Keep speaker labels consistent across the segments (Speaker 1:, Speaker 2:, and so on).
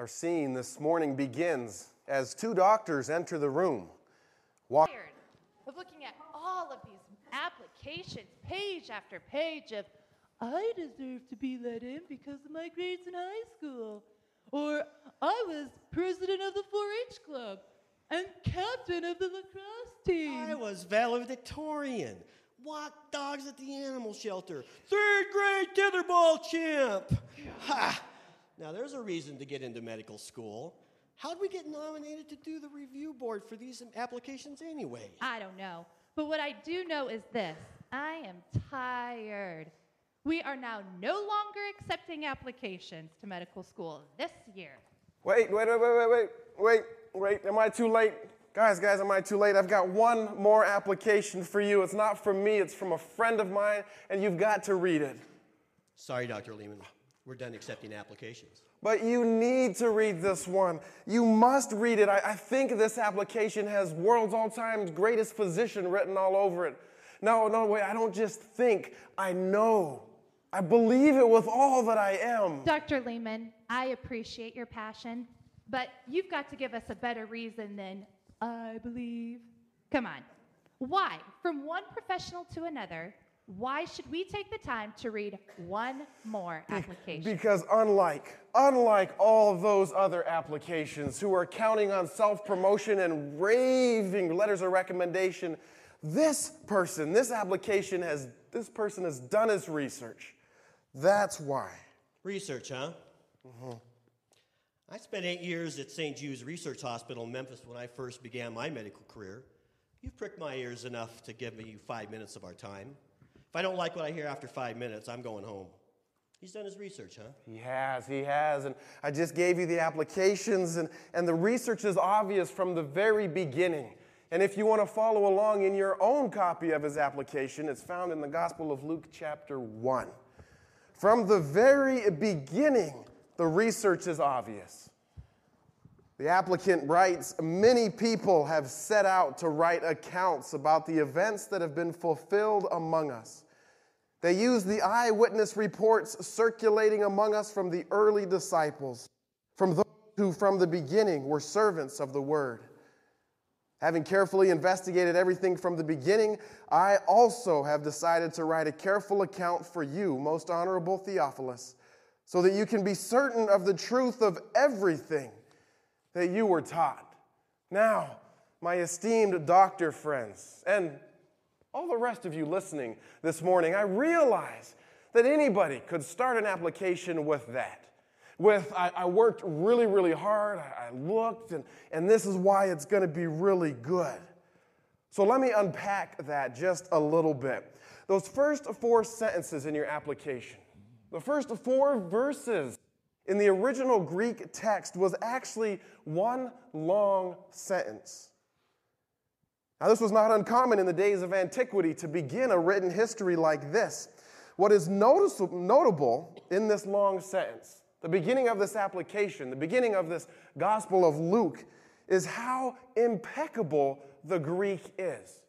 Speaker 1: Our scene this morning begins as two doctors enter the room. Walk-
Speaker 2: tired of looking at all of these applications, page after page of, I deserve to be let in because of my grades in high school. Or I was president of the 4 H club and captain of the lacrosse team.
Speaker 3: I was valedictorian. Walked dogs at the animal shelter. Third grade tetherball champ. Ha! Now there's a reason to get into medical school. How'd we get nominated to do the review board for these applications anyway?
Speaker 2: I don't know. But what I do know is this I am tired. We are now no longer accepting applications to medical school this year.
Speaker 1: Wait, wait, wait, wait, wait, wait, wait, wait. Am I too late? Guys, guys, am I too late? I've got one more application for you. It's not from me, it's from a friend of mine, and you've got to read it.
Speaker 3: Sorry, Dr. Lehman. We're done accepting applications.
Speaker 1: But you need to read this one. You must read it. I, I think this application has world's all time greatest physician written all over it. No, no, wait, I don't just think, I know. I believe it with all that I am.
Speaker 2: Dr. Lehman, I appreciate your passion, but you've got to give us a better reason than I believe. Come on. Why, from one professional to another, why should we take the time to read one more application?
Speaker 1: Because unlike, unlike all those other applications who are counting on self-promotion and raving letters of recommendation, this person, this application has, this person has done his research. That's why.
Speaker 3: Research, huh? Mm-hmm. I spent eight years at St. Jude's Research Hospital in Memphis when I first began my medical career. You've pricked my ears enough to give me five minutes of our time. If I don't like what I hear after five minutes, I'm going home. He's done his research, huh?
Speaker 1: He has, he has. And I just gave you the applications, and, and the research is obvious from the very beginning. And if you want to follow along in your own copy of his application, it's found in the Gospel of Luke, chapter 1. From the very beginning, the research is obvious. The applicant writes Many people have set out to write accounts about the events that have been fulfilled among us. They use the eyewitness reports circulating among us from the early disciples, from those who from the beginning were servants of the word. Having carefully investigated everything from the beginning, I also have decided to write a careful account for you, most honorable Theophilus, so that you can be certain of the truth of everything that you were taught. Now, my esteemed doctor friends, and all the rest of you listening this morning, I realize that anybody could start an application with that. With, I, I worked really, really hard, I, I looked, and, and this is why it's going to be really good. So let me unpack that just a little bit. Those first four sentences in your application, the first four verses in the original Greek text was actually one long sentence. Now, this was not uncommon in the days of antiquity to begin a written history like this. What is notice- notable in this long sentence, the beginning of this application, the beginning of this Gospel of Luke, is how impeccable the Greek is.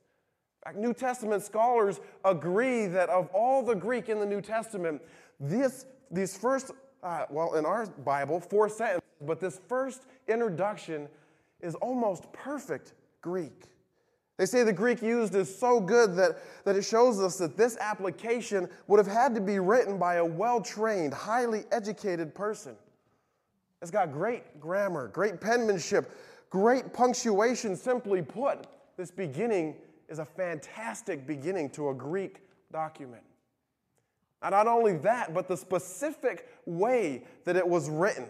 Speaker 1: New Testament scholars agree that of all the Greek in the New Testament, this, these first, uh, well, in our Bible, four sentences, but this first introduction is almost perfect Greek. They say the Greek used is so good that, that it shows us that this application would have had to be written by a well trained, highly educated person. It's got great grammar, great penmanship, great punctuation. Simply put, this beginning is a fantastic beginning to a Greek document. And not only that, but the specific way that it was written,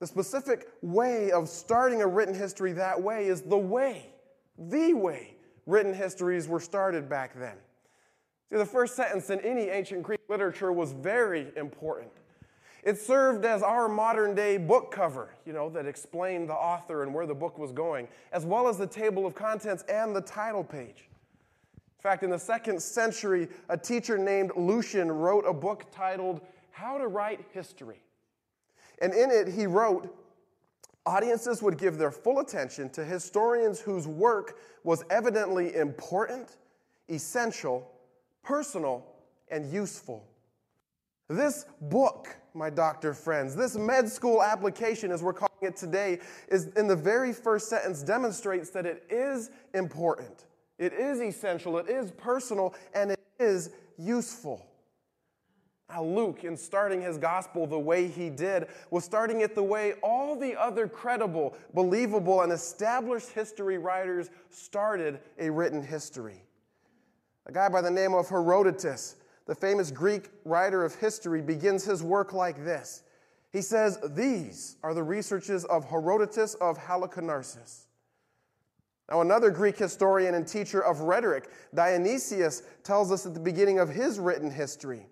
Speaker 1: the specific way of starting a written history that way is the way, the way written histories were started back then. See, the first sentence in any ancient Greek literature was very important. It served as our modern day book cover, you know, that explained the author and where the book was going, as well as the table of contents and the title page. In fact, in the second century, a teacher named Lucian wrote a book titled How to Write History. And in it, he wrote, Audiences would give their full attention to historians whose work was evidently important, essential, personal, and useful. This book, my doctor friends, this med school application, as we're calling it today, is in the very first sentence demonstrates that it is important, it is essential, it is personal, and it is useful. Now, Luke, in starting his gospel the way he did, was starting it the way all the other credible, believable, and established history writers started a written history. A guy by the name of Herodotus, the famous Greek writer of history, begins his work like this. He says, These are the researches of Herodotus of Halicarnassus. Now, another Greek historian and teacher of rhetoric, Dionysius, tells us at the beginning of his written history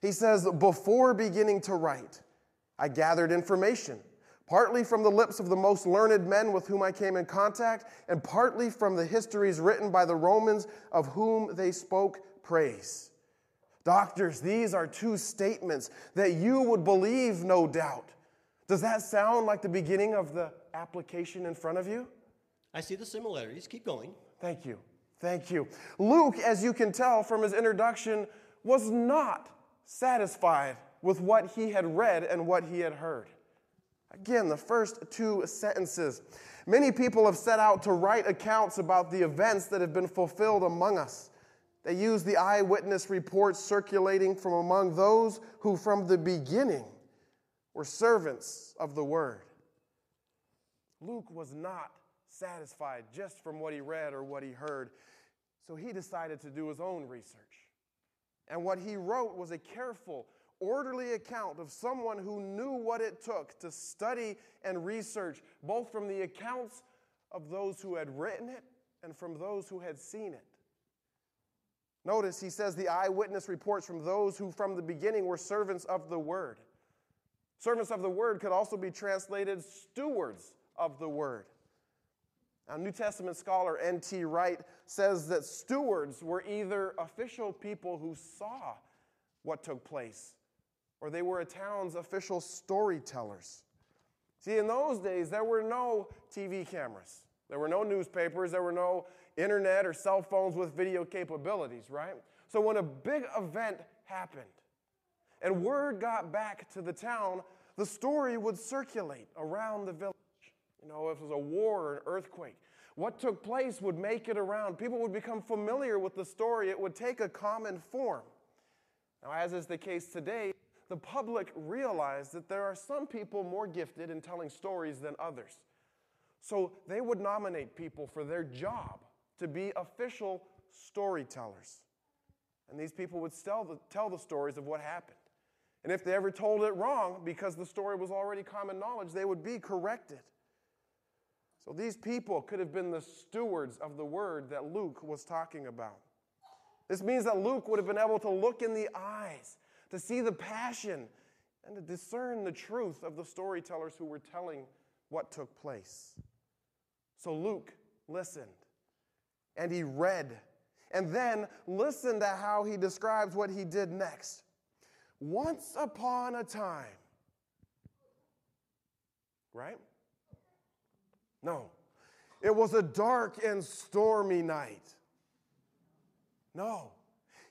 Speaker 1: he says, Before beginning to write, I gathered information, partly from the lips of the most learned men with whom I came in contact, and partly from the histories written by the Romans of whom they spoke praise. Doctors, these are two statements that you would believe, no doubt. Does that sound like the beginning of the application in front of you?
Speaker 3: I see the similarities. Keep going.
Speaker 1: Thank you. Thank you. Luke, as you can tell from his introduction, was not satisfied with what he had read and what he had heard. Again, the first two sentences. Many people have set out to write accounts about the events that have been fulfilled among us. They use the eyewitness reports circulating from among those who, from the beginning, were servants of the word. Luke was not satisfied just from what he read or what he heard, so he decided to do his own research. And what he wrote was a careful, orderly account of someone who knew what it took to study and research, both from the accounts of those who had written it and from those who had seen it. Notice he says the eyewitness reports from those who from the beginning were servants of the word. Servants of the word could also be translated stewards of the word. New Testament scholar N.T. Wright says that stewards were either official people who saw what took place, or they were a town's official storytellers. See, in those days, there were no TV cameras, there were no newspapers, there were no internet or cell phones with video capabilities, right? So when a big event happened and word got back to the town, the story would circulate around the village. You know, if it was a war or an earthquake, what took place would make it around. People would become familiar with the story. It would take a common form. Now, as is the case today, the public realized that there are some people more gifted in telling stories than others. So they would nominate people for their job to be official storytellers. And these people would tell the, tell the stories of what happened. And if they ever told it wrong, because the story was already common knowledge, they would be corrected. So these people could have been the stewards of the word that Luke was talking about. This means that Luke would have been able to look in the eyes, to see the passion, and to discern the truth of the storytellers who were telling what took place. So Luke listened, and he read, and then listened to how he describes what he did next. Once upon a time, right? No. It was a dark and stormy night. No.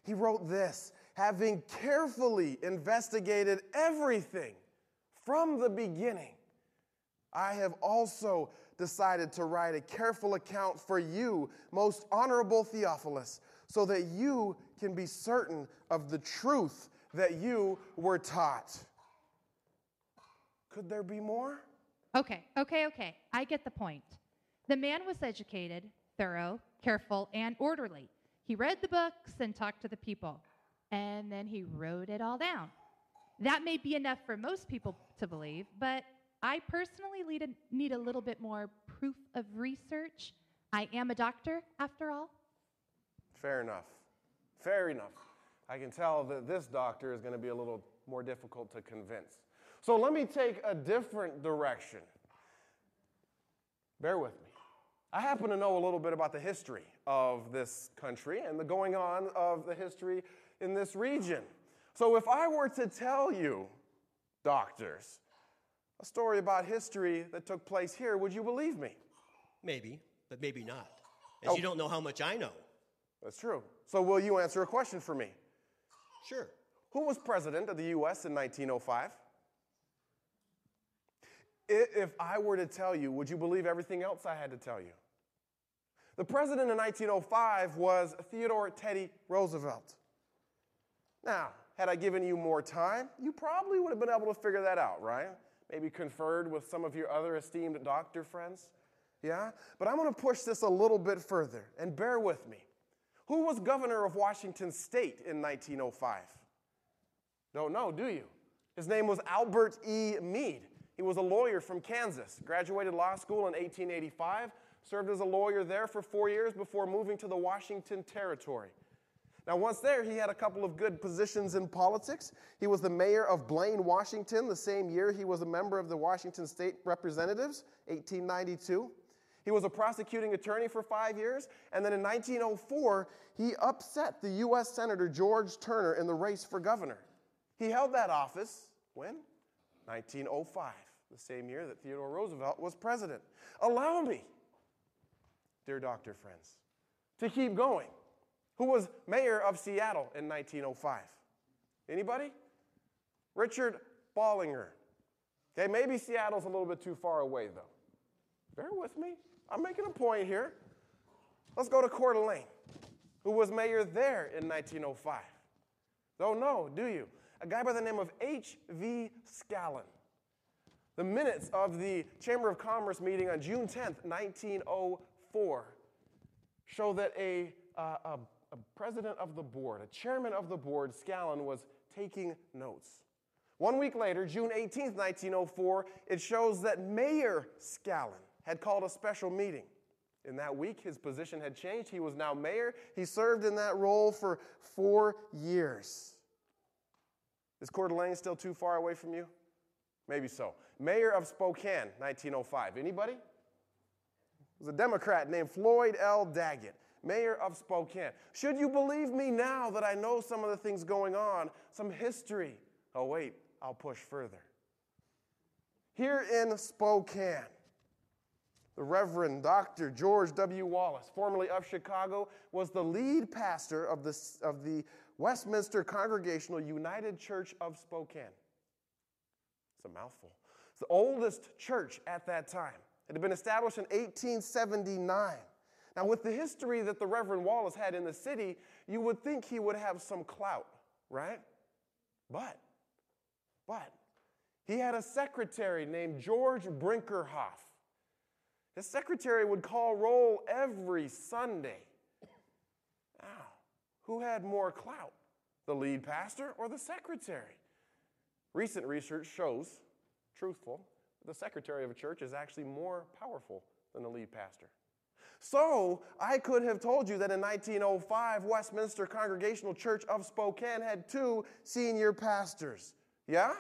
Speaker 1: He wrote this having carefully investigated everything from the beginning. I have also decided to write a careful account for you, most honorable Theophilus, so that you can be certain of the truth that you were taught. Could there be more?
Speaker 2: Okay, okay, okay. I get the point. The man was educated, thorough, careful, and orderly. He read the books and talked to the people, and then he wrote it all down. That may be enough for most people to believe, but I personally need a, need a little bit more proof of research. I am a doctor, after all.
Speaker 1: Fair enough. Fair enough. I can tell that this doctor is going to be a little more difficult to convince. So let me take a different direction. Bear with me. I happen to know a little bit about the history of this country and the going on of the history in this region. So if I were to tell you, doctors, a story about history that took place here, would you believe me?
Speaker 3: Maybe, but maybe not. As
Speaker 1: Oh.
Speaker 3: you don't know how much I know.
Speaker 1: That's true. So will you answer a question for me?
Speaker 3: Sure.
Speaker 1: Who was president of the US in 1905? If I were to tell you, would you believe everything else I had to tell you? The president in 1905 was Theodore Teddy Roosevelt. Now, had I given you more time, you probably would have been able to figure that out, right? Maybe conferred with some of your other esteemed doctor friends. Yeah? But I'm going to push this a little bit further, and bear with me. Who was governor of Washington State in 1905? Don't know, do you? His name was Albert E. Mead. He was a lawyer from Kansas, graduated law school in 1885, served as a lawyer there for four years before moving to the Washington Territory. Now, once there, he had a couple of good positions in politics. He was the mayor of Blaine, Washington, the same year he was a member of the Washington State Representatives, 1892. He was a prosecuting attorney for five years, and then in 1904, he upset the U.S. Senator George Turner in the race for governor. He held that office when? 1905 the same year that Theodore Roosevelt was president. Allow me, dear doctor friends, to keep going. Who was mayor of Seattle in 1905? Anybody? Richard Ballinger. Okay, maybe Seattle's a little bit too far away though. Bear with me. I'm making a point here. Let's go to Coeur d'Alene. Who was mayor there in 1905? Don't know, do you? A guy by the name of H.V. Scallon. The minutes of the Chamber of Commerce meeting on June 10th, 1904, show that a, uh, a, a president of the board, a chairman of the board, Scallon, was taking notes. One week later, June 18th, 1904, it shows that Mayor Scallon had called a special meeting. In that week, his position had changed. He was now mayor. He served in that role for four years. Is Coeur d'Alene still too far away from you? Maybe so. Mayor of Spokane, 1905. Anybody? It was a Democrat named Floyd L. Daggett, mayor of Spokane. Should you believe me now that I know some of the things going on, some history? Oh, wait, I'll push further. Here in Spokane, the Reverend Dr. George W. Wallace, formerly of Chicago, was the lead pastor of the, of the Westminster Congregational United Church of Spokane. It's a mouthful. The oldest church at that time. It had been established in 1879. Now, with the history that the Reverend Wallace had in the city, you would think he would have some clout, right? But, but, he had a secretary named George Brinkerhoff. His secretary would call roll every Sunday. Now, who had more clout, the lead pastor or the secretary? Recent research shows, truthful, the secretary of a church is actually more powerful than the lead pastor. So, I could have told you that in 1905, Westminster Congregational Church of Spokane had two senior pastors. Yeah?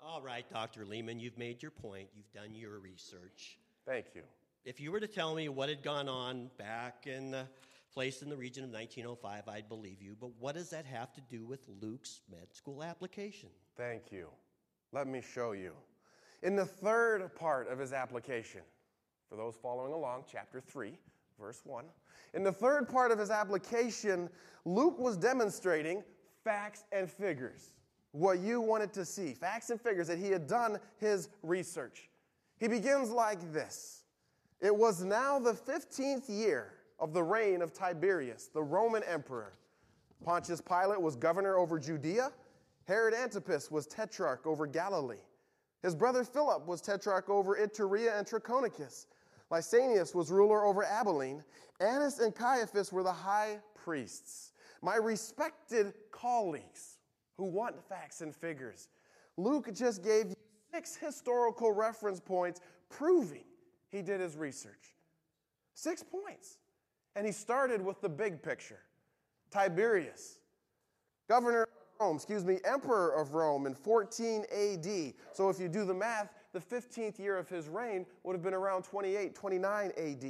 Speaker 3: All right, Dr. Lehman, you've made your point. You've done your research.
Speaker 1: Thank you.
Speaker 3: If you were to tell me what had gone on back in the place in the region of 1905, I'd believe you. But what does that have to do with Luke's med school application?
Speaker 1: Thank you. Let me show you. In the third part of his application, for those following along, chapter 3, verse 1, in the third part of his application, Luke was demonstrating facts and figures, what you wanted to see, facts and figures that he had done his research. He begins like this It was now the 15th year of the reign of Tiberius, the Roman emperor. Pontius Pilate was governor over Judea. Herod Antipas was tetrarch over Galilee. His brother Philip was tetrarch over Iturea and Trachonitis. Lysanias was ruler over Abilene. Annas and Caiaphas were the high priests. My respected colleagues who want facts and figures, Luke just gave you six historical reference points proving he did his research. Six points. And he started with the big picture Tiberius, governor Rome, excuse me, emperor of Rome in 14 AD. So if you do the math, the 15th year of his reign would have been around 28, 29 AD.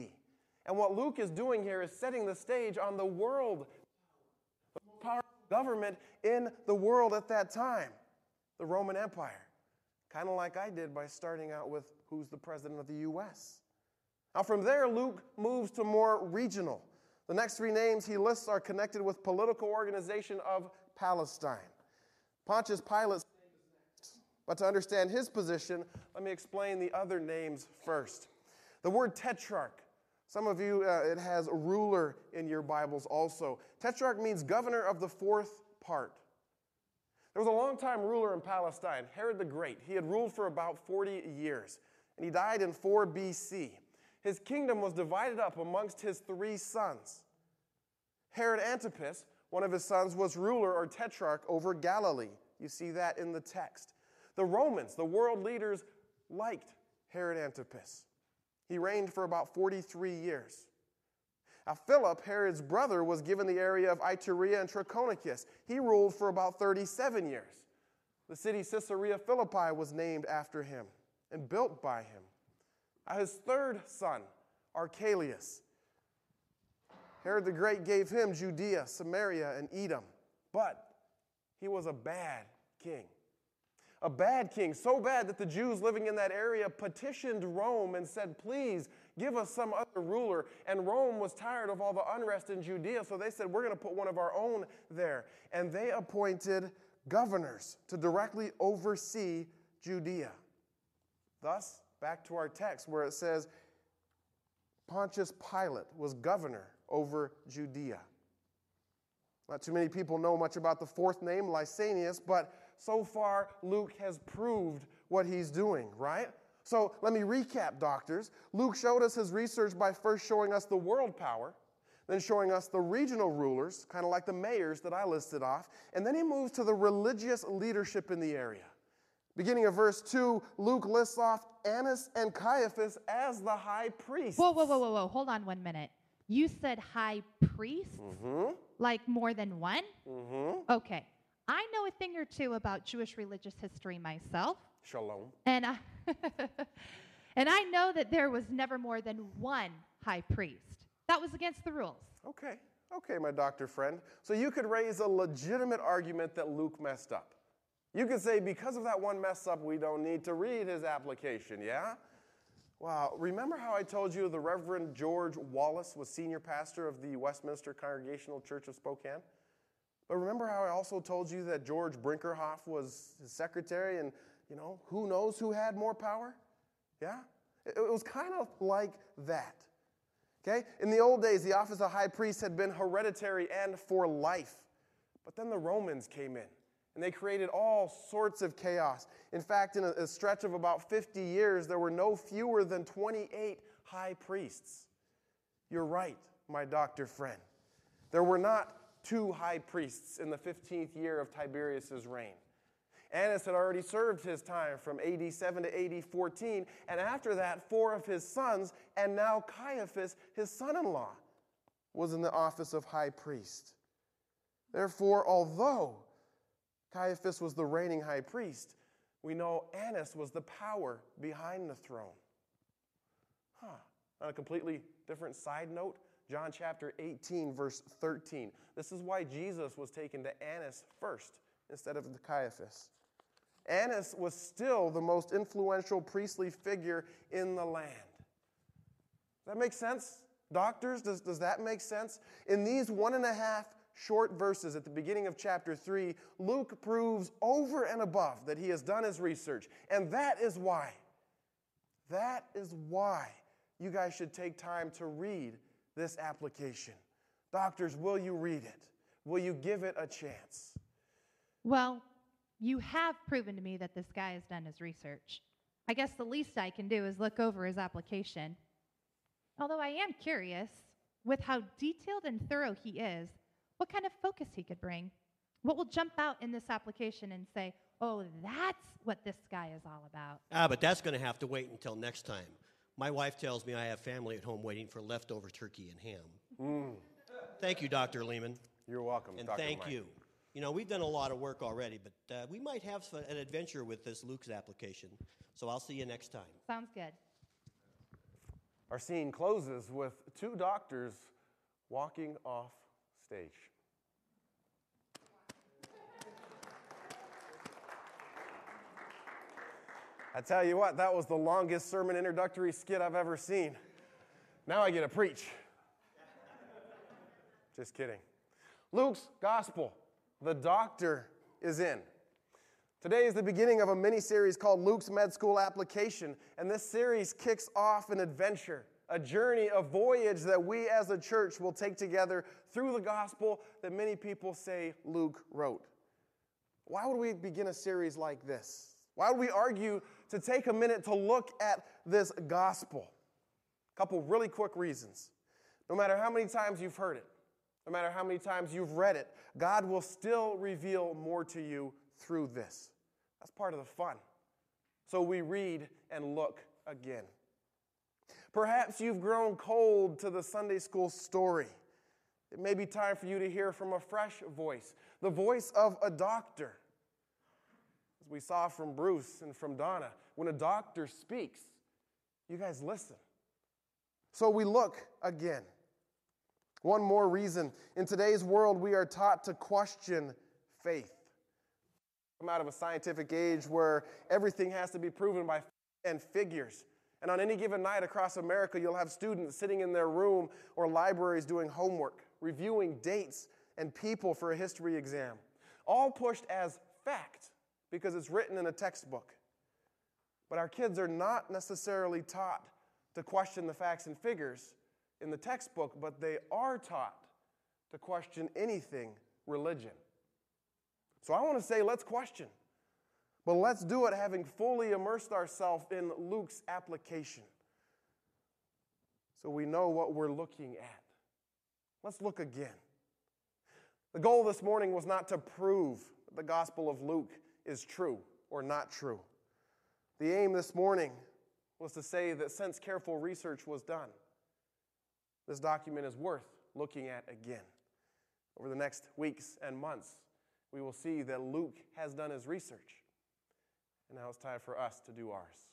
Speaker 1: And what Luke is doing here is setting the stage on the world, the powerful government in the world at that time, the Roman Empire. Kind of like I did by starting out with who's the president of the US. Now, from there, Luke moves to more regional. The next three names he lists are connected with political organization of Palestine. Pontius Pilate. But to understand his position, let me explain the other names first. The word tetrarch, some of you, uh, it has ruler in your Bibles also. Tetrarch means governor of the fourth part. There was a long time ruler in Palestine, Herod the Great. He had ruled for about 40 years, and he died in 4 BC. His kingdom was divided up amongst his three sons. Herod Antipas, one of his sons, was ruler or tetrarch over Galilee. You see that in the text. The Romans, the world leaders, liked Herod Antipas. He reigned for about 43 years. Now, Philip, Herod's brother, was given the area of Iturea and Trachonitis. He ruled for about 37 years. The city Caesarea Philippi was named after him and built by him. Now, his third son, Archelaus, Herod the Great gave him Judea, Samaria, and Edom, but he was a bad king. A bad king, so bad that the Jews living in that area petitioned Rome and said, Please give us some other ruler. And Rome was tired of all the unrest in Judea, so they said, We're going to put one of our own there. And they appointed governors to directly oversee Judea. Thus, back to our text where it says, Pontius Pilate was governor over Judea. Not too many people know much about the fourth name, Lysanias, but so far Luke has proved what he's doing, right? So let me recap, doctors. Luke showed us his research by first showing us the world power, then showing us the regional rulers, kind of like the mayors that I listed off, and then he moves to the religious leadership in the area. Beginning of verse 2, Luke lists off Annas and Caiaphas as the high priests.
Speaker 2: Whoa, whoa, whoa, whoa, whoa. Hold on one minute. You said high priest?
Speaker 1: Mm-hmm.
Speaker 2: Like more than one?
Speaker 1: Mm-hmm.
Speaker 2: Okay. I know a thing or two about Jewish religious history myself.
Speaker 1: Shalom.
Speaker 2: And I, and I know that there was never more than one high priest. That was against the rules.
Speaker 1: Okay, okay, my doctor friend. So you could raise a legitimate argument that Luke messed up. You could say, because of that one mess up, we don't need to read his application, yeah? Wow, remember how I told you the Reverend George Wallace was senior pastor of the Westminster Congregational Church of Spokane? But remember how I also told you that George Brinkerhoff was his secretary and, you know, who knows who had more power? Yeah? It, it was kind of like that. Okay? In the old days, the office of high priest had been hereditary and for life. But then the Romans came in and they created all sorts of chaos. In fact, in a, a, stretch of about 50 years, there were no fewer than 28 high priests. You're right, my doctor friend. There were not two high priests in the 15th year of Tiberius's reign. Annas had already served his time from AD 7 to AD 14, and after that, four of his sons, and now Caiaphas, his son in law, was in the office of high priest. Therefore, although Caiaphas was the reigning high priest, we know Annas was the power behind the throne. Huh. On a completely different side note, John chapter 18, verse 13. This is why Jesus was taken to Annas first instead of the Caiaphas. Annas was still the most influential priestly figure in the land. Does that make sense? Doctors, does, does that make sense? In these one and a half short verses at the beginning of chapter 3, Luke proves over and above that he has done his research. And that is why, that is why you guys should take time to read this application. Doctors, will you read it? Will you give it a chance?
Speaker 2: Well, you have proven to me that this guy has done his research. I guess the least I can do is look over his application. Although I am curious, with how detailed and thorough he is, what kind of focus he could bring. What will jump out in this application and say, oh, that's what this guy is all about?
Speaker 3: Ah, but that's going to have to wait until next time. My wife tells me I have family at home waiting for leftover turkey and ham.
Speaker 1: Mm.
Speaker 3: Thank you, Dr. Lehman.
Speaker 1: You're welcome.
Speaker 3: And
Speaker 1: Dr.
Speaker 3: thank
Speaker 1: Mike.
Speaker 3: you. You know, we've done a lot of work already, but uh, we might have an adventure with this Luke's application. So I'll see you next time.
Speaker 2: Sounds good.
Speaker 1: Our scene closes with two doctors walking off stage. I tell you what, that was the longest sermon introductory skit I've ever seen. Now I get to preach. Just kidding. Luke's gospel, the doctor is in. Today is the beginning of a mini series called Luke's Med School Application, and this series kicks off an adventure, a journey, a voyage that we as a church will take together through the gospel that many people say Luke wrote. Why would we begin a series like this? Why would we argue to take a minute to look at this gospel? A couple really quick reasons. No matter how many times you've heard it, no matter how many times you've read it, God will still reveal more to you through this. That's part of the fun. So we read and look again. Perhaps you've grown cold to the Sunday school story. It may be time for you to hear from a fresh voice, the voice of a doctor. As we saw from Bruce and from Donna, when a doctor speaks, you guys listen. So we look again. One more reason. In today's world, we are taught to question faith come out of a scientific age where everything has to be proven by and figures. And on any given night across America, you'll have students sitting in their room or libraries doing homework, reviewing dates and people for a history exam, all pushed as fact because it's written in a textbook. But our kids are not necessarily taught to question the facts and figures in the textbook, but they are taught to question anything religion. So I want to say, let's question. But let's do it having fully immersed ourselves in Luke's application so we know what we're looking at. Let's look again. The goal this morning was not to prove the Gospel of Luke is true or not true. The aim this morning was to say that since careful research was done, this document is worth looking at again over the next weeks and months we will see that Luke has done his research. And now it's time for us to do ours.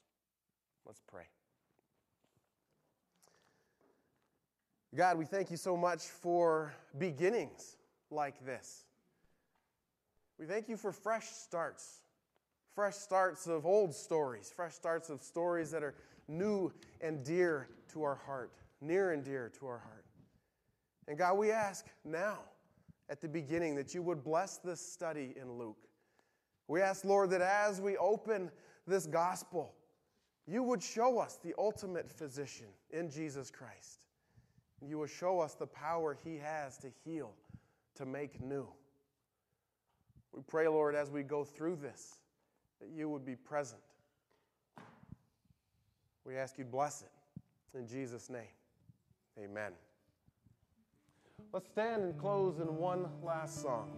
Speaker 1: Let's pray. God, we thank you so much for beginnings like this. We thank you for fresh starts, fresh starts of old stories, fresh starts of stories that are new and dear to our heart, near and dear to our heart. And God, we ask now at the beginning that you would bless this study in Luke. We ask, Lord, that as we open this gospel, you would show us the ultimate physician in Jesus Christ. You will show us the power he has to heal, to make new. We pray, Lord, as we go through this, that you would be present. We ask you bless it. In Jesus' name, amen. Let's stand and close in one last song.